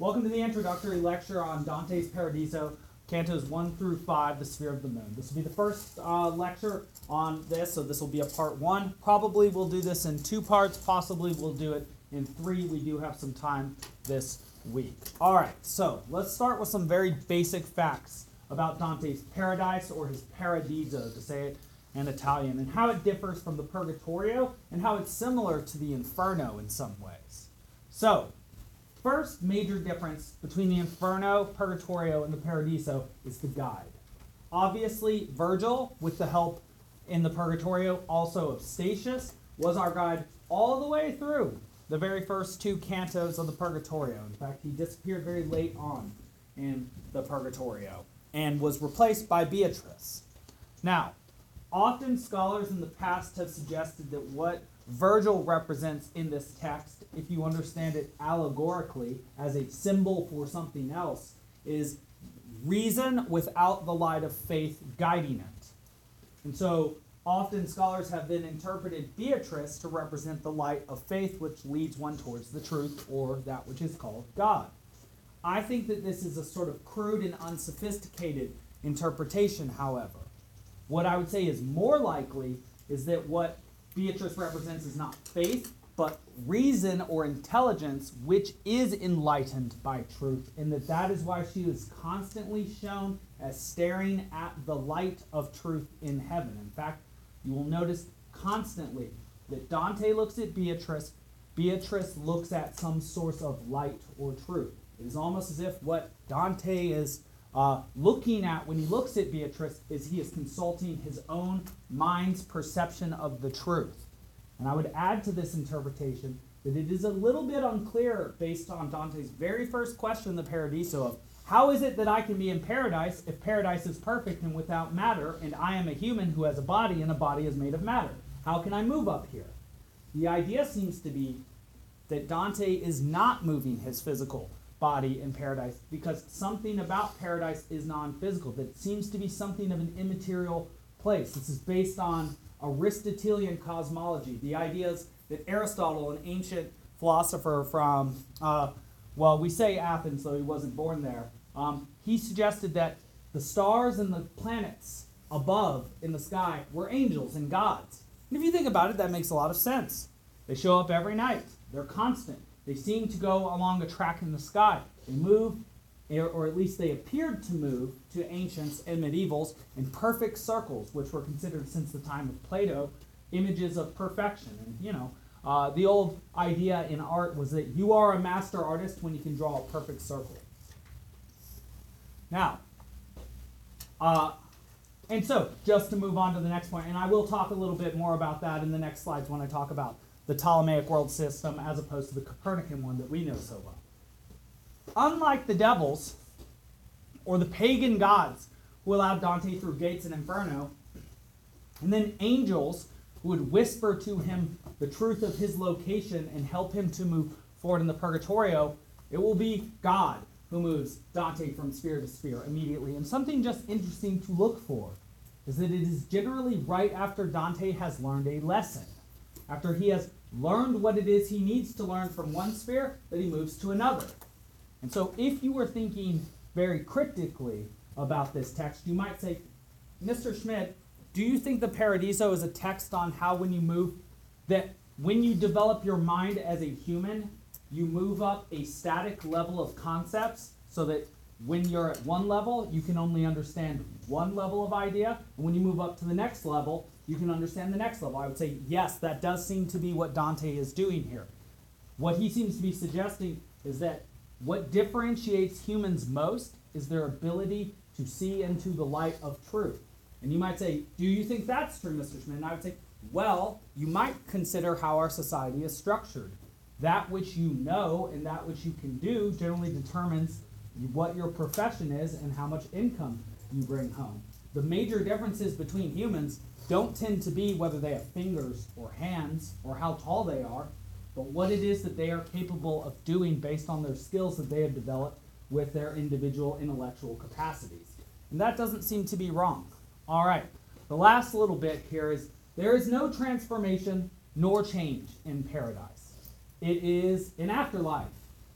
Welcome to the introductory lecture on Dante's Paradiso, cantos 1 through 5, The Sphere of the Moon. This will be the first uh, lecture on this, so this will be a part 1. Probably we'll do this in two parts, possibly we'll do it in three. We do have some time this week. All right, so let's start with some very basic facts about Dante's Paradise, or his Paradiso, to say it in Italian, and how it differs from the Purgatorio, and how it's similar to the Inferno in some ways. So, first major difference between the Inferno, Purgatorio, and the Paradiso is the guide. Obviously, Virgil, with the help in the Purgatorio, also of Statius, was our guide all the way through the very first two cantos of the Purgatorio. In fact, he disappeared very late on in the Purgatorio and was replaced by Beatrice. Now, often scholars in the past have suggested that what Virgil represents in this text, if you understand it allegorically as a symbol for something else, is reason without the light of faith guiding it. And so often scholars have then interpreted Beatrice to represent the light of faith which leads one towards the truth or that which is called God. I think that this is a sort of crude and unsophisticated interpretation, however. What I would say is more likely is that what Beatrice represents is not faith, but reason or intelligence, which is enlightened by truth, and that that is why she is constantly shown as staring at the light of truth in heaven. In fact, you will notice constantly that Dante looks at Beatrice, Beatrice looks at some source of light or truth. It is almost as if what Dante is uh, looking at when he looks at Beatrice is he is consulting his own mind's perception of the truth. And I would add to this interpretation that it is a little bit unclear based on Dante's very first question in the Paradiso of how is it that I can be in paradise if paradise is perfect and without matter, and I am a human who has a body and a body is made of matter? How can I move up here? The idea seems to be that Dante is not moving his physical body in paradise because something about paradise is non physical, that seems to be something of an immaterial place. This is based on Aristotelian cosmology. The idea is that Aristotle, an ancient philosopher from, uh, well, we say Athens, though he wasn't born there, um, he suggested that the stars and the planets above in the sky were angels and gods. And if you think about it, that makes a lot of sense. They show up every night, they're constant. They seem to go along a track in the sky. They move, or at least they appeared to move, to ancients and medievals in perfect circles, which were considered since the time of Plato images of perfection. And, you know, uh, the old idea in art was that you are a master artist when you can draw a perfect circle. Now, uh, and so, just to move on to the next point, and I will talk a little bit more about that in the next slides when I talk about the Ptolemaic world system as opposed to the Copernican one that we know so well. Unlike the devils or the pagan gods who allowed Dante through gates and inferno, and then angels who would whisper to him the truth of his location and help him to move forward in the Purgatorio, it will be God who moves Dante from sphere to sphere immediately. And something just interesting to look for is that it is generally right after Dante has learned a lesson, after he has learned what it is he needs to learn from one sphere, that he moves to another. And so, if you were thinking very cryptically about this text, you might say, Mr. Schmidt, do you think the Paradiso is a text on how, when you move, that when you develop your mind as a human, you move up a static level of concepts so that when you're at one level, you can only understand one level of idea. And when you move up to the next level, you can understand the next level. I would say, yes, that does seem to be what Dante is doing here. What he seems to be suggesting is that what differentiates humans most is their ability to see into the light of truth. And you might say, Do you think that's true, Mr. Schmidt? And I would say, Well, you might consider how our society is structured. That which you know and that which you can do generally determines what your profession is and how much income you bring home. The major differences between humans don't tend to be whether they have fingers or hands or how tall they are, but what it is that they are capable of doing based on their skills that they have developed with their individual intellectual capacities. And that doesn't seem to be wrong. All right, the last little bit here is there is no transformation nor change in paradise. It is an afterlife.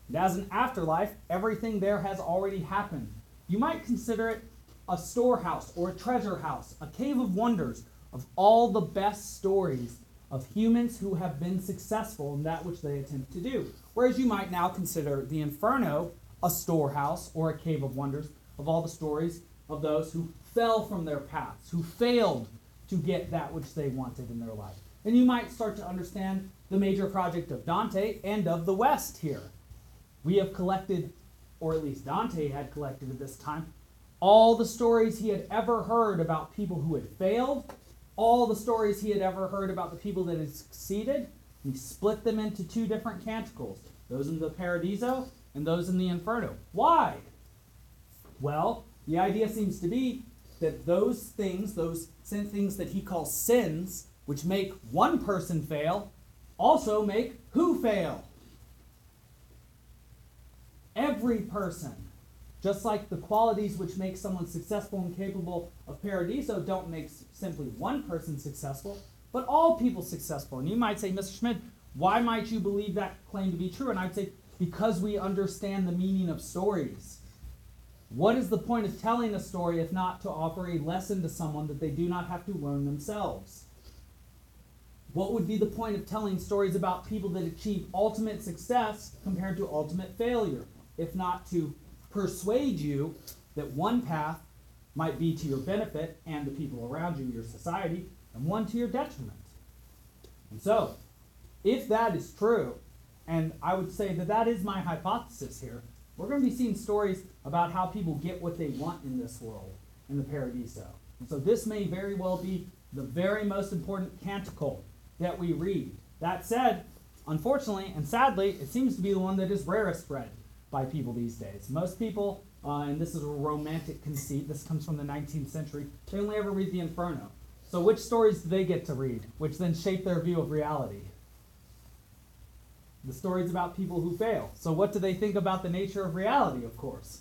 And as an afterlife, everything there has already happened. You might consider it a storehouse or a treasure house, a cave of wonders of all the best stories of humans who have been successful in that which they attempt to do. Whereas you might now consider the inferno a storehouse or a cave of wonders of all the stories of those who fell from their paths, who failed to get that which they wanted in their life. And you might start to understand the major project of Dante and of the West here. We have collected, or at least Dante had collected at this time, all the stories he had ever heard about people who had failed all the stories he had ever heard about the people that had succeeded. He split them into two different canticles those in the Paradiso and those in the Inferno. Why? Well, the idea seems to be that those things, those sin things that he calls sins, which make one person fail, also make who fail? Every person. Just like the qualities which make someone successful and capable of paradiso don't make simply one person successful, but all people successful. And you might say, Mr. Schmidt, why might you believe that claim to be true? And I'd say, because we understand the meaning of stories. What is the point of telling a story if not to offer a lesson to someone that they do not have to learn themselves? What would be the point of telling stories about people that achieve ultimate success compared to ultimate failure, if not to persuade you that one path might be to your benefit and the people around you, your society, and one to your detriment. And so, if that is true, and I would say that that is my hypothesis here, we're going to be seeing stories about how people get what they want in this world, in the Paradiso. And so, this may very well be the very most important canticle that we read. That said, unfortunately and sadly, it seems to be the one that is rarest read by people these days. Most people, uh, and this is a romantic conceit, this comes from the 19th century, they only ever read the Inferno. So, which stories do they get to read, which then shape their view of reality? The stories about people who fail. So, what do they think about the nature of reality, of course?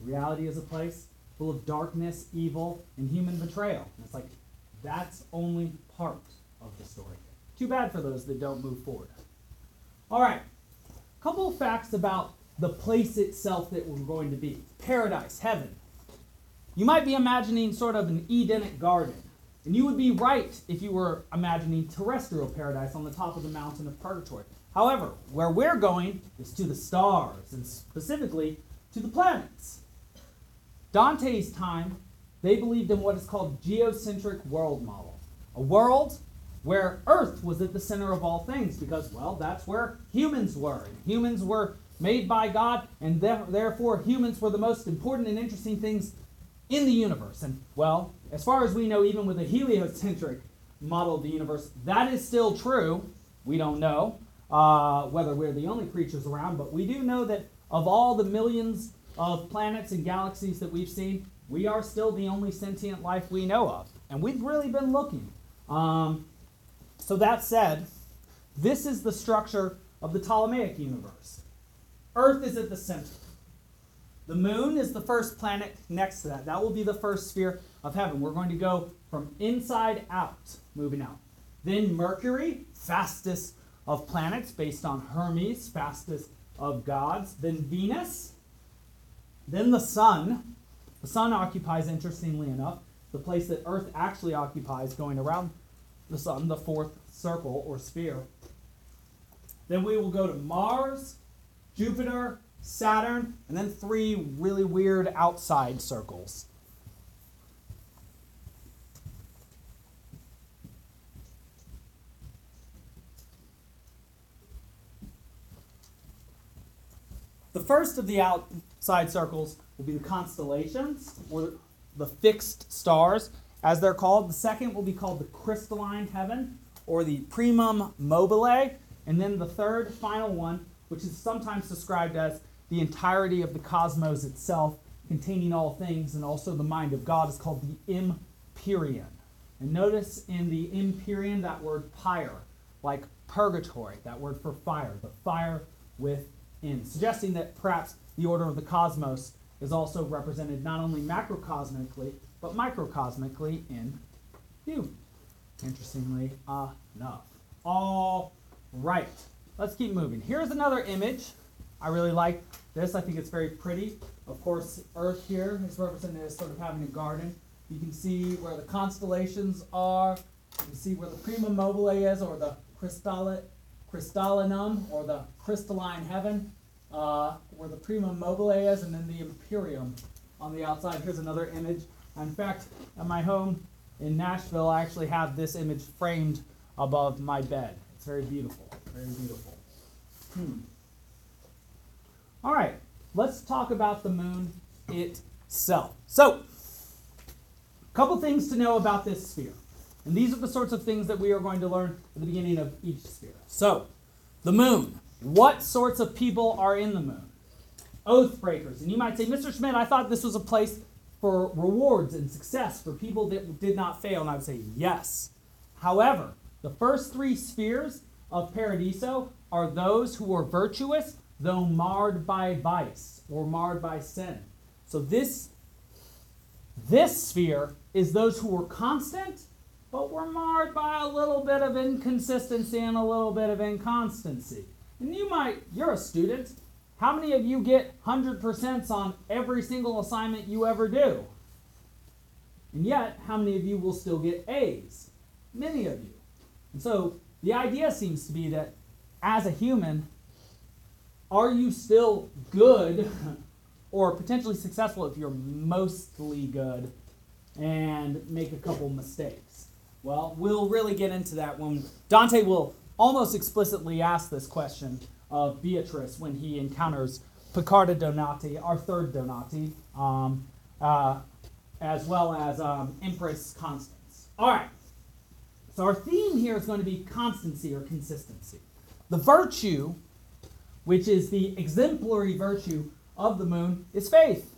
Reality is a place full of darkness, evil, and human betrayal. And it's like, that's only part of the story. Too bad for those that don't move forward. All right, couple of facts about the place itself that we're going to be paradise, heaven. You might be imagining sort of an Edenic garden. And you would be right if you were imagining terrestrial paradise on the top of the mountain of purgatory. However, where we're going is to the stars, and specifically to the planets. Dante's time, they believed in what is called geocentric world model. A world where Earth was at the center of all things, because, well, that's where humans were. And humans were made by God, and therefore humans were the most important and interesting things in the universe. And, well, as far as we know, even with a heliocentric model of the universe, that is still true. We don't know uh, whether we're the only creatures around, but we do know that of all the millions of planets and galaxies that we've seen, we are still the only sentient life we know of. And we've really been looking. Um, so that said, this is the structure of the Ptolemaic universe. Earth is at the center. The moon is the first planet next to that. That will be the first sphere of heaven. We're going to go from inside out, moving out. Then Mercury, fastest of planets based on Hermes, fastest of gods. Then Venus. Then the sun. The sun occupies, interestingly enough, the place that Earth actually occupies, going around the sun, the fourth circle or sphere. Then we will go to Mars, Jupiter, Saturn, and then three really weird outside circles. The first of the outside circles will be the constellations, or the fixed stars as they're called. The second will be called the crystalline heaven or the primum mobile. And then the third, final one, which is sometimes described as the entirety of the cosmos itself, containing all things, and also the mind of God, is called the empyrean. And notice in the empyrean that word pyre, like purgatory, that word for fire, but fire within, suggesting that perhaps the order of the cosmos is also represented not only macrocosmically, but microcosmically in you. Interestingly enough. All right. let's keep moving. Here's another image. I really like this. I think it's very pretty. Of course, Earth here is represented as sort of having a garden. You can see where the constellations are. You can see where the prima mobile is, or the crystallinum, or the crystalline heaven, uh, where the prima mobile is, and then the empyrean on the outside. Here's another image. In fact, at my home in Nashville, I actually have this image framed above my bed. It's very beautiful. Very beautiful. Hmm. All right, let's talk about the moon itself. So, a couple things to know about this sphere. And these are the sorts of things that we are going to learn at the beginning of each sphere. So, the moon. What sorts of people are in the moon? Oath breakers. And you might say, Mr. Schmidt, I thought this was a place for rewards and success for people that did not fail. And I would say, yes. However, the first three spheres of Paradiso are those who are virtuous, though marred by vice or marred by sin. So this, this sphere is those who were constant, but were marred by a little bit of inconsistency and a little bit of inconstancy. And you might, you're a student. How many of you get 100% on every single assignment you ever do? And yet, how many of you will still get A's? Many of you. And so the idea seems to be that as a human, are you still good or potentially successful if you're mostly good and make a couple mistakes? Well, we'll really get into that when Dante will almost explicitly ask this question of Beatrice when he encounters Piccarda Donati, our third Donati, um, uh, as well as um, Empress Constance. All right. So our theme here is going to be constancy or consistency. The virtue, which is the exemplary virtue of the moon, is faith.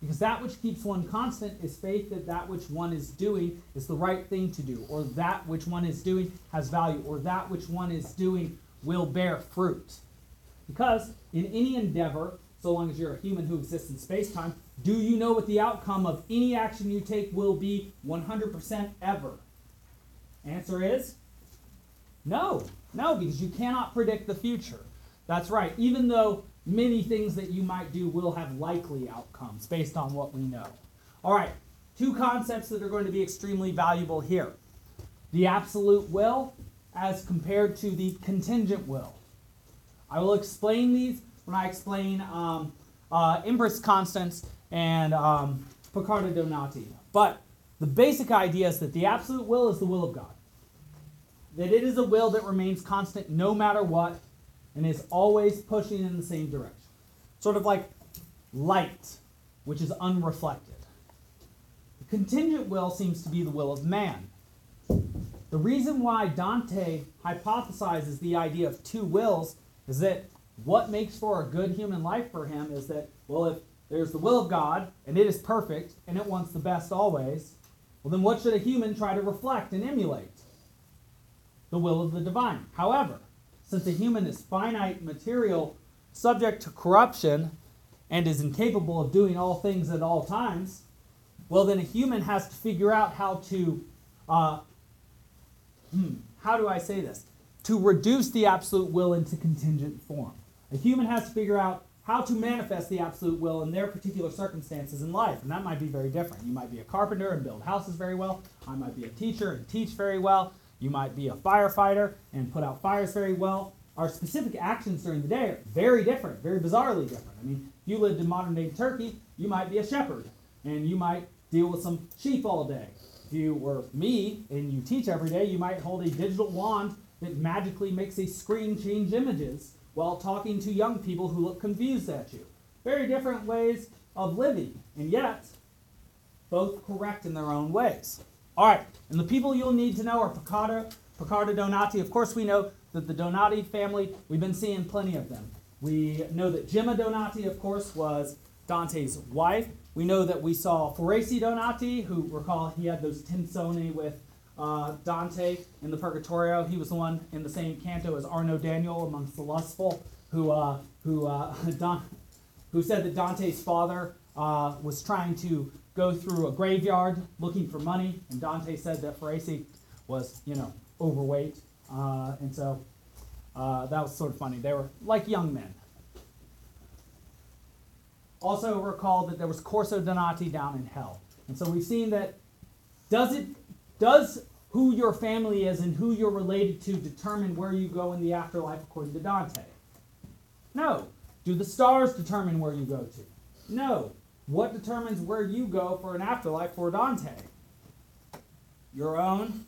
Because that which keeps one constant is faith that that which one is doing is the right thing to do, or that which one is doing has value, or that which one is doing will bear fruit. Because in any endeavor, so long as you're a human who exists in space time, do you know what the outcome of any action you take will be 100% ever? Answer is no. No, because you cannot predict the future. That's right. Even though many things that you might do will have likely outcomes based on what we know. All right, two concepts that are going to be extremely valuable here the absolute will as compared to the contingent will. I will explain these when I explain um, uh, Constance and um, Piccarda Donati. But the basic idea is that the absolute will is the will of God that it is a will that remains constant no matter what and is always pushing in the same direction. Sort of like light, which is unreflected. The contingent will seems to be the will of man. The reason why Dante hypothesizes the idea of two wills is that what makes for a good human life for him is that, well, if there's the will of God and it is perfect and it wants the best always, well, then what should a human try to reflect and emulate? the will of the divine. However, since a human is finite material, subject to corruption, and is incapable of doing all things at all times, well, then a human has to figure out how to, uh, hmm, how do I say this? To reduce the absolute will into contingent form. A human has to figure out how to manifest the absolute will in their particular circumstances in life. And that might be very different. You might be a carpenter and build houses very well. I might be a teacher and teach very well. You might be a firefighter and put out fires very well. Our specific actions during the day are very different, very bizarrely different. I mean, if you lived in modern day Turkey, you might be a shepherd and you might deal with some sheep all day. If you were me and you teach every day, you might hold a digital wand that magically makes a screen change images while talking to young people who look confused at you. Very different ways of living, and yet both correct in their own ways. All right, and the people you'll need to know are Piccarda, Piccarda Donati. Of course, we know that the Donati family, we've been seeing plenty of them. We know that Gemma Donati, of course, was Dante's wife. We know that we saw Forese Donati, who, recall, he had those tenzoni with uh, Dante in the Purgatorio. He was the one in the same canto as Arnaut Daniel amongst the lustful, who, uh, who, uh, Don, who said that Dante's father uh, was trying to go through a graveyard looking for money, and Dante said that Forese was, you know, overweight, uh, and so Uh, that was sort of funny. They were like young men. Also, recall that there was Corso Donati down in hell. And so we've seen that does it does who your family is and who you're related to determine where you go in the afterlife according to Dante? No. Do the stars determine where you go to? No. What determines where you go for an afterlife for Dante? Your own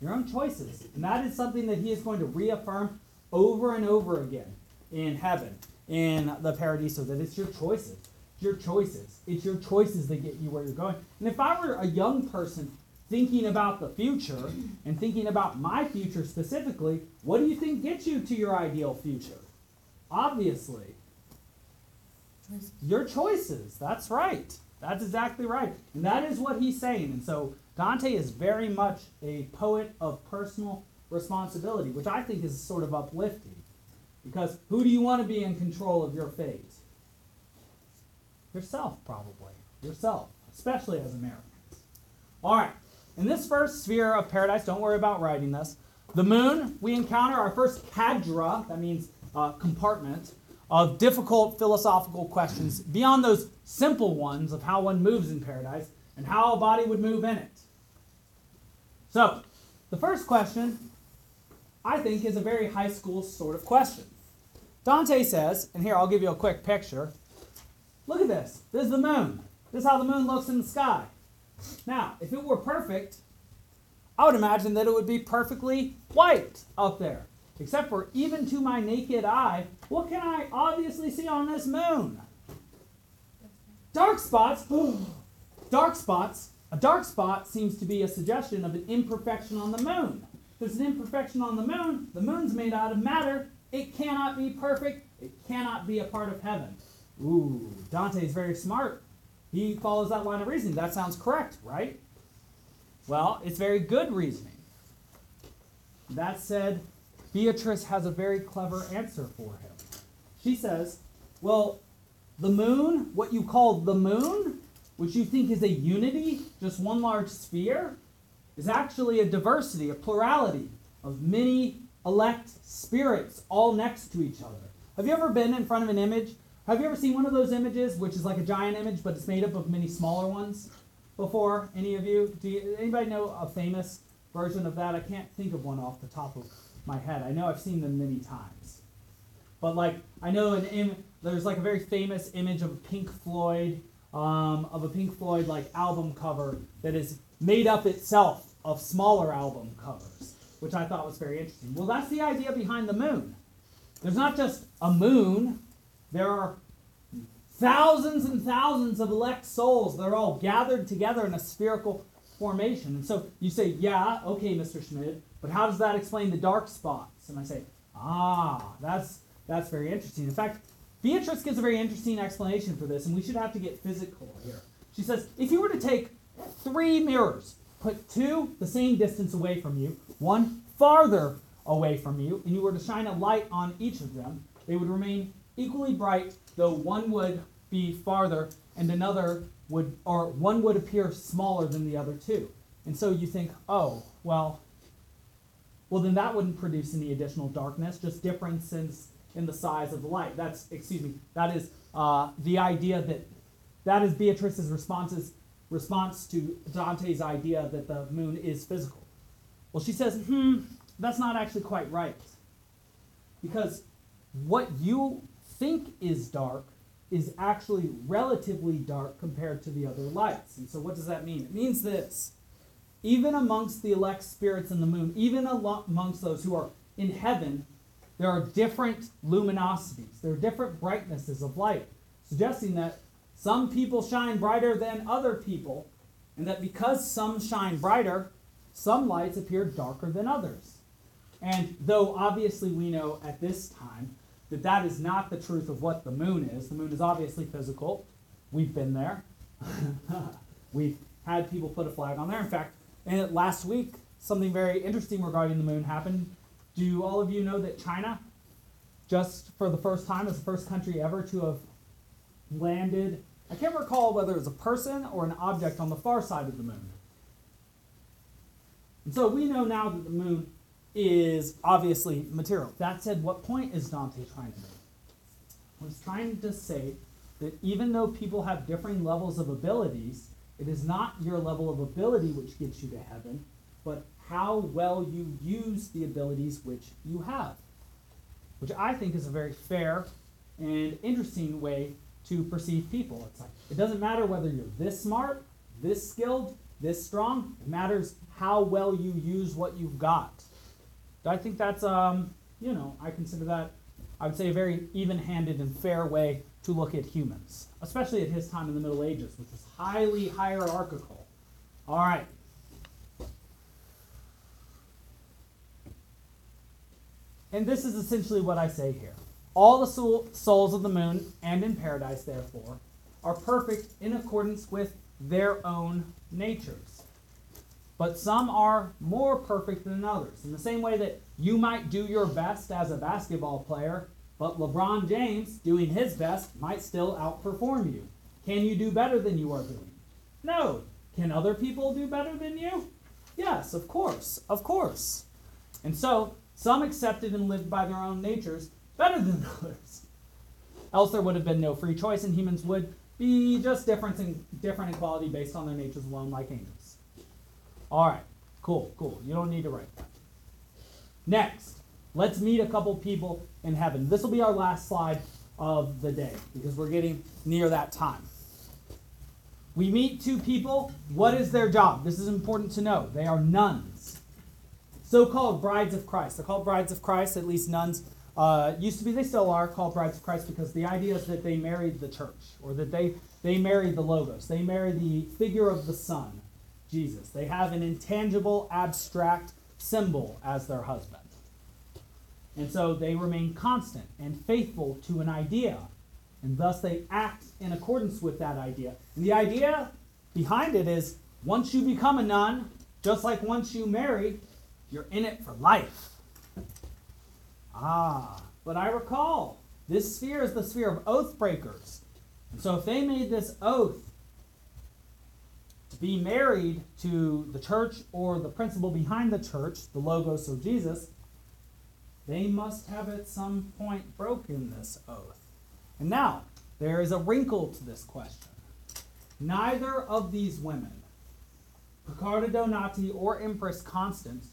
your own choices. And that is something that he is going to reaffirm over and over again in heaven, in the Paradiso, that it's your choices. It's your choices. It's your choices that get you where you're going. And if I were a young person thinking about the future and thinking about my future specifically, what do you think gets you to your ideal future? Obviously, your choices. That's right. That's exactly right. And that is what he's saying. And so Dante is very much a poet of personal responsibility, which I think is sort of uplifting. Because who do you want to be in control of your fate? Yourself, probably. Yourself, especially as Americans. All right. In this first sphere of paradise, don't worry about writing this. The moon, we encounter our first cadre, that means uh, compartment, of difficult philosophical questions beyond those simple ones of how one moves in paradise and how a body would move in it. So, the first question, I think, is a very high school sort of question. Dante says, and here I'll give you a quick picture. Look at this. This is the moon. This is how the moon looks in the sky. Now, if it were perfect, I would imagine that it would be perfectly white up there. Except for even to my naked eye, what can I obviously see on this moon? Dark spots. dark spots. A dark spot seems to be a suggestion of an imperfection on the moon. There's an imperfection on the moon, the moon's made out of matter. It cannot be perfect. It cannot be a part of heaven. Ooh, Dante's very smart. He follows that line of reasoning. That sounds correct, right? Well, it's very good reasoning. That said, Beatrice has a very clever answer for him. She says, Well, the moon, what you call the moon, which you think is a unity, just one large sphere, is actually a diversity, a plurality of many elect spirits all next to each other. Have you ever been in front of an image have you ever seen one of those images, which is like a giant image, but it's made up of many smaller ones? Before any of you, do you, anybody know a famous version of that? I can't think of one off the top of my head. I know I've seen them many times, but like I know an Im- there's like a very famous image of Pink Floyd, um, of a Pink Floyd like album cover that is made up itself of smaller album covers, which I thought was very interesting. Well, that's the idea behind the moon. There's not just a moon there are thousands and thousands of elect souls that are all gathered together in a spherical formation. And so you say, yeah, okay, Mr. Schmidt, but how does that explain the dark spots? And I say, ah, that's that's very interesting. In fact, Beatrice gives a very interesting explanation for this, and we should have to get physical here. She says, if you were to take three mirrors, put two the same distance away from you, one farther away from you, and you were to shine a light on each of them, they would remain equally bright, though one would be farther and another would, or one would appear smaller than the other two. And so you think, oh, well, well then that wouldn't produce any additional darkness, just differences in the size of the light. That's, excuse me, that is uh, the idea that, that is Beatrice's responses, response to Dante's idea that the moon is physical. Well, she says, hmm, that's not actually quite right. Because what you think is dark is actually relatively dark compared to the other lights. And so, what does that mean? It means this even amongst the elect spirits in the moon, even amongst those who are in heaven, there are different luminosities, there are different brightnesses of light, suggesting that some people shine brighter than other people, and that because some shine brighter, some lights appear darker than others. And though obviously we know at this time that that is not the truth of what the moon is. The moon is obviously physical. We've been there. We've had people put a flag on there. In fact, and last week, something very interesting regarding the moon happened. Do all of you know that China, just for the first time, is the first country ever to have landed? I can't recall whether it was a person or an object on the far side of the moon. And so we know now that the moon is obviously material. That said, what point is Dante trying to make? He's trying to say that even though people have differing levels of abilities, it is not your level of ability which gets you to heaven, but how well you use the abilities which you have. Which I think is a very fair and interesting way to perceive people. It's like it doesn't matter whether you're this smart, this skilled, this strong. It matters how well you use what you've got. I think that's um, you know, I consider that I would say a very even-handed and fair way to look at humans, especially at his time in the Middle Ages, which was highly hierarchical. All right. And this is essentially what I say here. All the soul, souls of the moon and in paradise, therefore, are perfect in accordance with their own natures. But some are more perfect than others. In the same way that you might do your best as a basketball player, but LeBron James, doing his best, might still outperform you. Can you do better than you are doing? No. Can other people do better than you? Yes, of course. Of course. And so, some accepted and lived by their own natures better than others. Else there would have been no free choice, and humans would be just different in, different in quality based on their natures alone, like angels. All right, cool, cool. You don't need to write that. Next, let's meet a couple people in heaven. This will be our last slide of the day because we're getting near that time. We meet two people. What is their job? This is important to know. They are nuns, so called brides of Christ. They're called brides of Christ, at least nuns. Uh, used to be, they still are called brides of Christ because the idea is that they married the church or that they, they married the Logos. They married the figure of the Son, Jesus. They have an intangible, abstract symbol as their husband. And so they remain constant and faithful to an idea. And thus they act in accordance with that idea. And the idea behind it is once you become a nun, just like once you marry, you're in it for life. Ah, but I recall this sphere is the sphere of oath breakers. So if they made this oath be married to the church or the principle behind the church, the Logos of Jesus, they must have at some point broken this oath. And now, there is a wrinkle to this question. Neither of these women, Piccarda Donati or Empress Constance,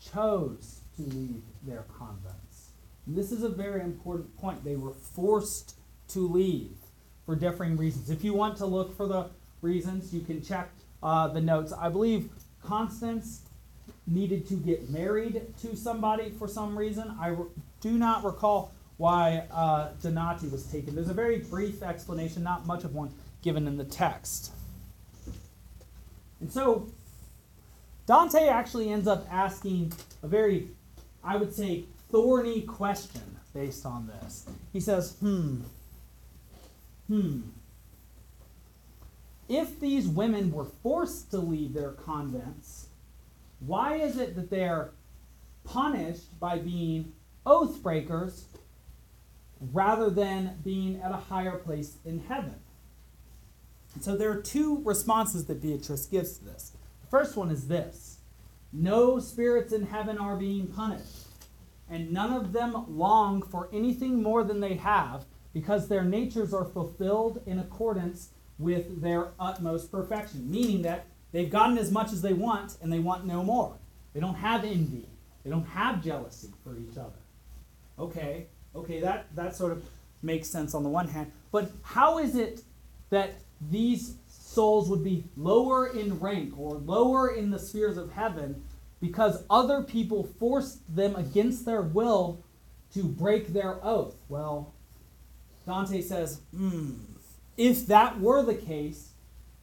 chose to leave their convents. And this is a very important point. They were forced to leave for differing reasons. If you want to look for the reasons, you can check uh, the notes. I believe Constance needed to get married to somebody for some reason. I re- do not recall why uh, Donati was taken. There's a very brief explanation, not much of one given in the text. And so Dante actually ends up asking a very, I would say, thorny question based on this. He says, hmm, hmm. If these women were forced to leave their convents, why is it that they're punished by being oath breakers rather than being at a higher place in heaven? So there are two responses that Beatrice gives to this. The first one is this No spirits in heaven are being punished, and none of them long for anything more than they have, because their natures are fulfilled in accordance with their utmost perfection, meaning that they've gotten as much as they want and they want no more. They don't have envy, they don't have jealousy for each other. Okay, okay, that, that sort of makes sense on the one hand, but how is it that these souls would be lower in rank or lower in the spheres of heaven because other people forced them against their will to break their oath? Well, Dante says, hmm, if that were the case,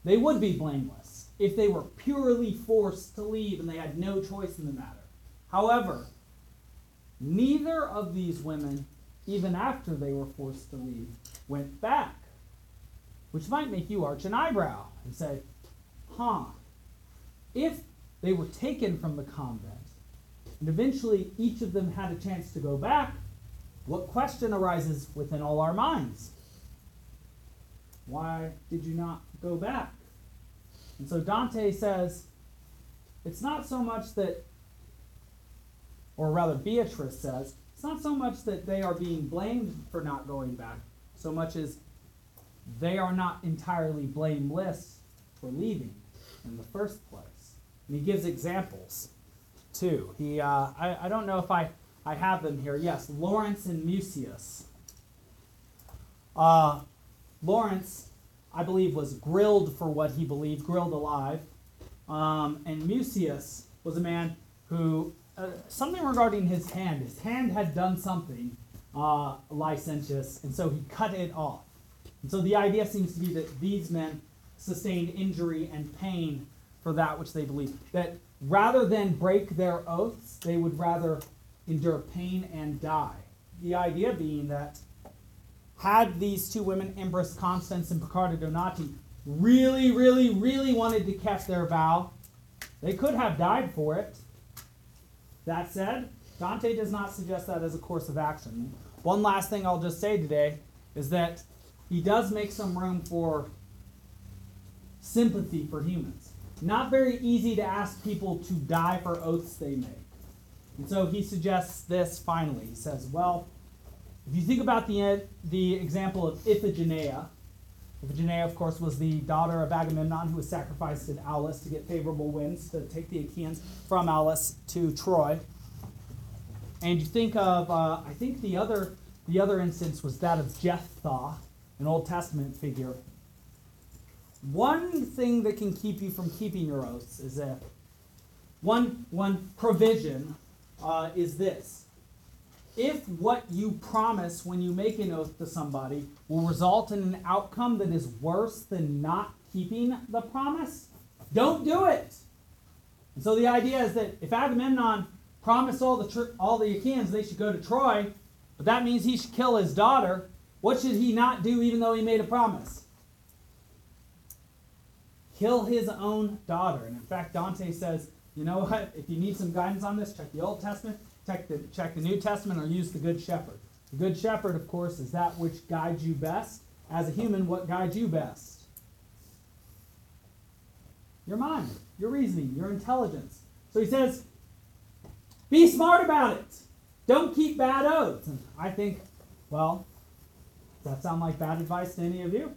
they would be blameless if they were purely forced to leave and they had no choice in the matter. However, neither of these women, even after they were forced to leave, went back, which might make you arch an eyebrow and say, huh, if they were taken from the convent and eventually each of them had a chance to go back, what question arises within all our minds? Why did you not go back? And so Dante says, it's not so much that or rather Beatrice says, it's not so much that they are being blamed for not going back, so much as they are not entirely blameless for leaving in the first place. And he gives examples too. He, uh, I, I don't know if I, I have them here. Yes, Lawrence and Mucius. Uh, Lawrence, I believe, was grilled for what he believed, grilled alive. Um, and Mucius was a man who, uh, something regarding his hand, his hand had done something uh, licentious, and so he cut it off. And so the idea seems to be that these men sustained injury and pain for that which they believed. That rather than break their oaths, they would rather endure pain and die. The idea being that had these two women, Empress Constance and Piccarda Donati, really, really, really wanted to catch their vow, they could have died for it. That said, Dante does not suggest that as a course of action. One last thing I'll just say today is that he does make some room for sympathy for humans. Not very easy to ask people to die for oaths they make. And so he suggests this finally. He says, well, if you think about the, the example of Iphigenia, Iphigenia, of course, was the daughter of Agamemnon who was sacrificed in Aulis to get favorable winds to take the Achaeans from Aulis to Troy. And you think of, uh, I think the other, the other instance was that of Jephthah, an Old Testament figure. One thing that can keep you from keeping your oaths is that one, one provision uh, is this. If what you promise when you make an oath to somebody will result in an outcome that is worse than not keeping the promise, don't do it. And so the idea is that if Agamemnon promised all the tr- all the Achaeans they should go to Troy, but that means he should kill his daughter, what should he not do even though he made a promise? Kill his own daughter. And in fact, Dante says, you know what? If you need some guidance on this, check the Old Testament, check the, check the New Testament, or use the Good Shepherd. The Good Shepherd, of course, is that which guides you best. As a human, what guides you best? Your mind, your reasoning, your intelligence. So he says, be smart about it. Don't keep bad oaths. And I think, well, does that sound like bad advice to any of you?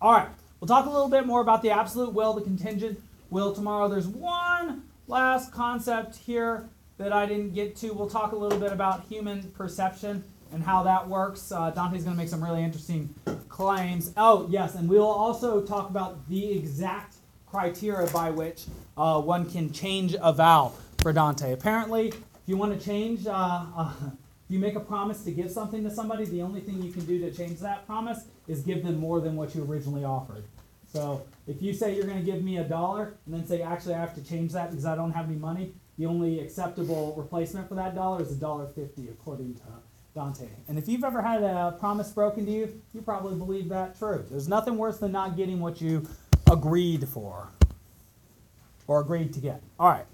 All right, we'll talk a little bit more about the absolute will, the contingent will tomorrow. There's one last concept here that I didn't get to. We'll talk a little bit about human perception and how that works. Uh, Dante's going to make some really interesting claims. Oh, yes, and we'll also talk about the exact criteria by which uh, one can change a vow for Dante. Apparently, if you want to change, uh, uh, if you make a promise to give something to somebody, the only thing you can do to change that promise is give them more than what you originally offered. So if you say you're going to give me a dollar and then say, actually, I have to change that because I don't have any money, the only acceptable replacement for that dollar is a dollar fifty, according to Dante. And if you've ever had a promise broken to you, you probably believe that true. There's nothing worse than not getting what you agreed for or agreed to get. All right.